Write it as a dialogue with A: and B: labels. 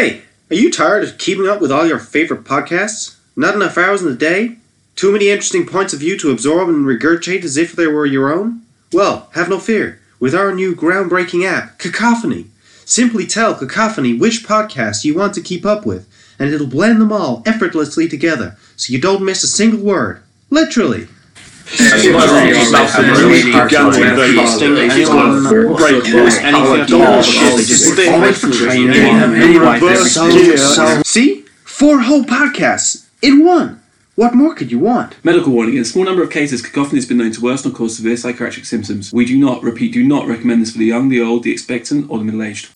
A: Hey, are you tired of keeping up with all your favorite podcasts? Not enough hours in the day? Too many interesting points of view to absorb and regurgitate as if they were your own? Well, have no fear. With our new groundbreaking app, Cacophony, simply tell Cacophony which podcasts you want to keep up with, and it'll blend them all effortlessly together so you don't miss a single word. Literally. See? Four whole podcasts in one. What more could you want?
B: Medical warning. In a small number of cases, cacophony has been known to worsen or cause severe psychiatric symptoms. We do not, repeat, do not recommend this for the young, the old, the expectant, or the middle aged.